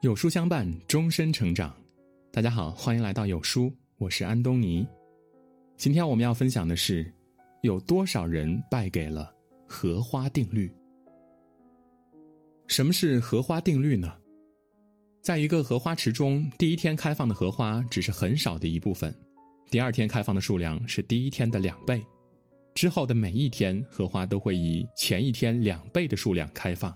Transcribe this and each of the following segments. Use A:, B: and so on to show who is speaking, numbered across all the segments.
A: 有书相伴，终身成长。大家好，欢迎来到有书，我是安东尼。今天我们要分享的是，有多少人败给了荷花定律？什么是荷花定律呢？在一个荷花池中，第一天开放的荷花只是很少的一部分，第二天开放的数量是第一天的两倍，之后的每一天荷花都会以前一天两倍的数量开放。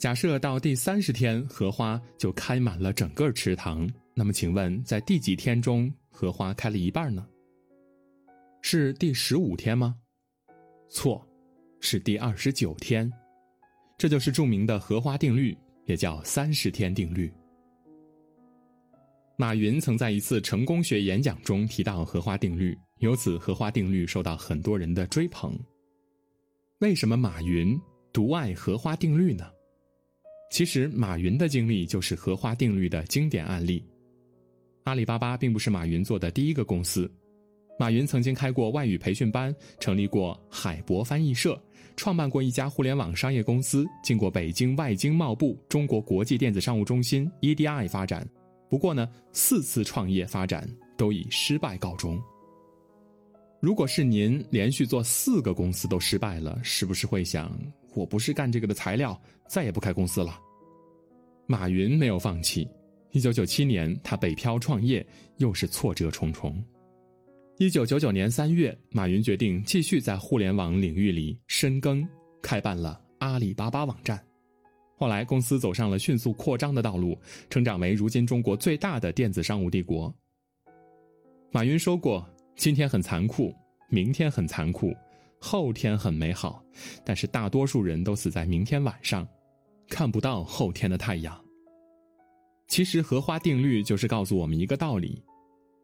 A: 假设到第三十天，荷花就开满了整个池塘。那么，请问在第几天中，荷花开了一半呢？是第十五天吗？错，是第二十九天。这就是著名的荷花定律，也叫三十天定律。马云曾在一次成功学演讲中提到荷花定律，由此荷花定律受到很多人的追捧。为什么马云独爱荷花定律呢？其实，马云的经历就是荷花定律的经典案例。阿里巴巴并不是马云做的第一个公司，马云曾经开过外语培训班，成立过海博翻译社，创办过一家互联网商业公司，进过北京外经贸部中国国际电子商务中心 （EDI） 发展。不过呢，四次创业发展都以失败告终。如果是您连续做四个公司都失败了，是不是会想？我不是干这个的材料，再也不开公司了。马云没有放弃。一九九七年，他北漂创业，又是挫折重重。一九九九年三月，马云决定继续在互联网领域里深耕，开办了阿里巴巴网站。后来，公司走上了迅速扩张的道路，成长为如今中国最大的电子商务帝国。马云说过：“今天很残酷，明天很残酷。”后天很美好，但是大多数人都死在明天晚上，看不到后天的太阳。其实荷花定律就是告诉我们一个道理：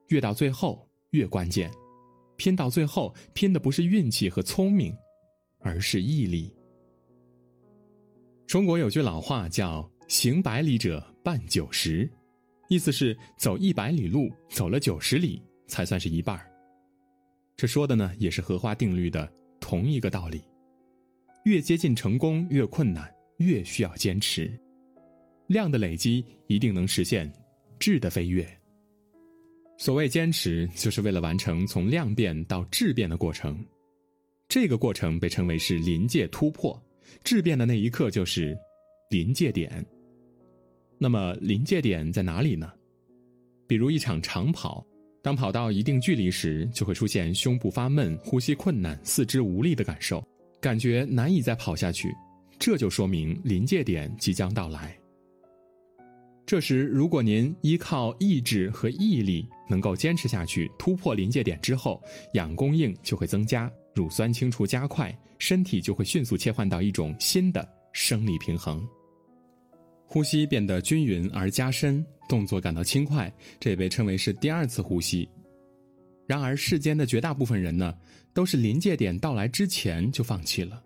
A: 越到最后越关键，拼到最后拼的不是运气和聪明，而是毅力。中国有句老话叫“行百里者半九十”，意思是走一百里路，走了九十里才算是一半这说的呢，也是荷花定律的。同一个道理，越接近成功越困难，越需要坚持。量的累积一定能实现质的飞跃。所谓坚持，就是为了完成从量变到质变的过程。这个过程被称为是临界突破，质变的那一刻就是临界点。那么临界点在哪里呢？比如一场长跑。当跑到一定距离时，就会出现胸部发闷、呼吸困难、四肢无力的感受，感觉难以再跑下去。这就说明临界点即将到来。这时，如果您依靠意志和毅力能够坚持下去，突破临界点之后，氧供应就会增加，乳酸清除加快，身体就会迅速切换到一种新的生理平衡。呼吸变得均匀而加深，动作感到轻快，这也被称为是第二次呼吸。然而，世间的绝大部分人呢，都是临界点到来之前就放弃了，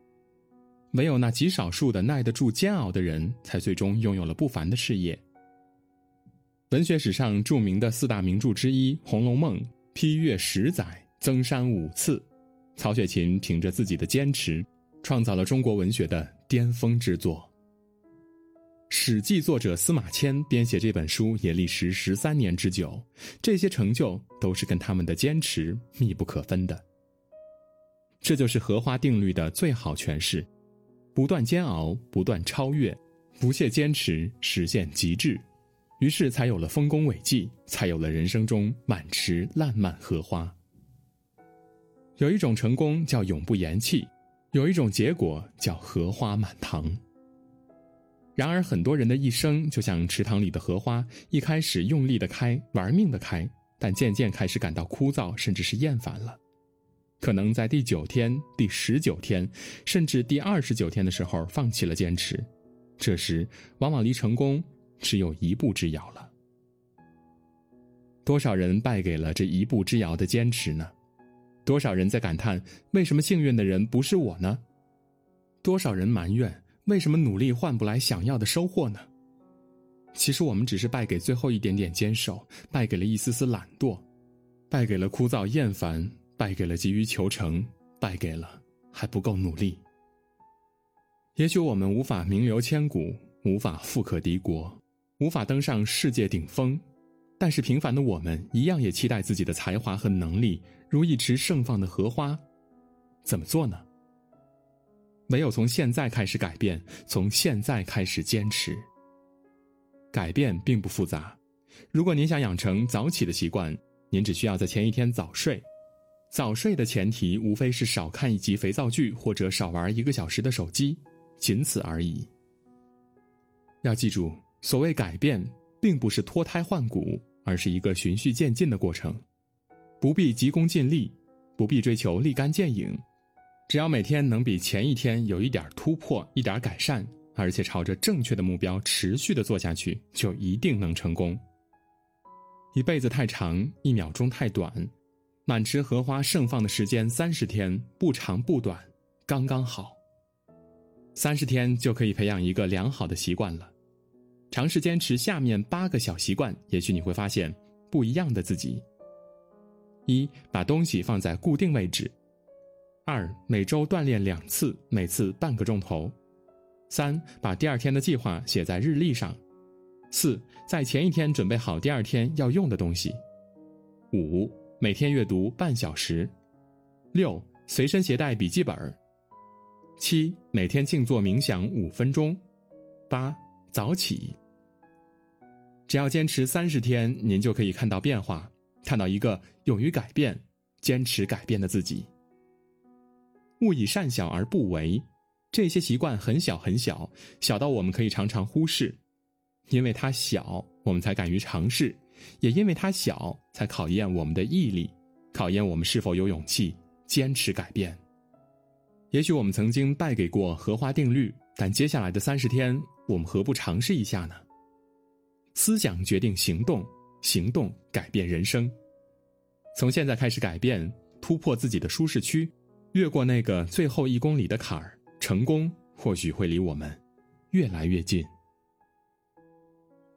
A: 唯有那极少数的耐得住煎熬的人，才最终拥有了不凡的事业。文学史上著名的四大名著之一《红楼梦》，批阅十载，增删五次，曹雪芹凭着自己的坚持，创造了中国文学的巅峰之作。《史记》作者司马迁编写这本书也历时十三年之久，这些成就都是跟他们的坚持密不可分的。这就是荷花定律的最好诠释：不断煎熬，不断超越，不懈坚持，实现极致，于是才有了丰功伟绩，才有了人生中满池烂漫荷花。有一种成功叫永不言弃，有一种结果叫荷花满堂。然而，很多人的一生就像池塘里的荷花，一开始用力的开，玩命的开，但渐渐开始感到枯燥，甚至是厌烦了。可能在第九天、第十九天，甚至第二十九天的时候，放弃了坚持。这时，往往离成功只有一步之遥了。多少人败给了这一步之遥的坚持呢？多少人在感叹：为什么幸运的人不是我呢？多少人埋怨？为什么努力换不来想要的收获呢？其实我们只是败给最后一点点坚守，败给了一丝丝懒惰，败给了枯燥厌烦，败给了急于求成，败给了还不够努力。也许我们无法名留千古，无法富可敌国，无法登上世界顶峰，但是平凡的我们一样也期待自己的才华和能力如一池盛放的荷花。怎么做呢？唯有从现在开始改变，从现在开始坚持。改变并不复杂，如果您想养成早起的习惯，您只需要在前一天早睡。早睡的前提无非是少看一集肥皂剧或者少玩一个小时的手机，仅此而已。要记住，所谓改变，并不是脱胎换骨，而是一个循序渐进的过程，不必急功近利，不必追求立竿见影，只要每天能比前一天有一点突破、一点改善，而且朝着正确的目标持续的做下去，就一定能成功。一辈子太长，一秒钟太短。满池荷花盛放的时间三十天，不长不短，刚刚好。三十天就可以培养一个良好的习惯了。尝试坚持下面八个小习惯，也许你会发现不一样的自己。一，把东西放在固定位置。二，每周锻炼两次，每次半个钟头。三，把第二天的计划写在日历上。四，在前一天准备好第二天要用的东西。五。每天阅读半小时，六随身携带笔记本七每天静坐冥想五分钟，八早起。只要坚持三十天，您就可以看到变化，看到一个勇于改变、坚持改变的自己。勿以善小而不为，这些习惯很小很小，小到我们可以常常忽视，因为它小，我们才敢于尝试。也因为它小，才考验我们的毅力，考验我们是否有勇气坚持改变。也许我们曾经败给过荷花定律，但接下来的三十天，我们何不尝试一下呢？思想决定行动，行动改变人生。从现在开始改变，突破自己的舒适区，越过那个最后一公里的坎儿，成功或许会离我们越来越近。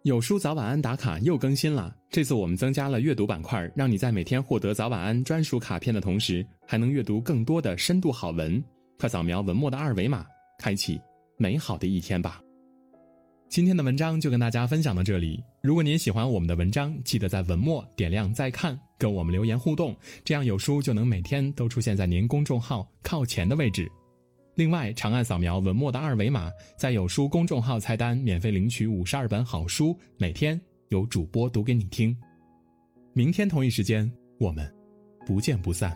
A: 有书早晚安打卡又更新了，这次我们增加了阅读板块，让你在每天获得早晚安专属卡片的同时，还能阅读更多的深度好文。快扫描文末的二维码，开启美好的一天吧。今天的文章就跟大家分享到这里。如果您喜欢我们的文章，记得在文末点亮再看，跟我们留言互动，这样有书就能每天都出现在您公众号靠前的位置。另外，长按扫描文末的二维码，在有书公众号菜单免费领取五十二本好书，每天有主播读给你听。明天同一时间，我们不见不散。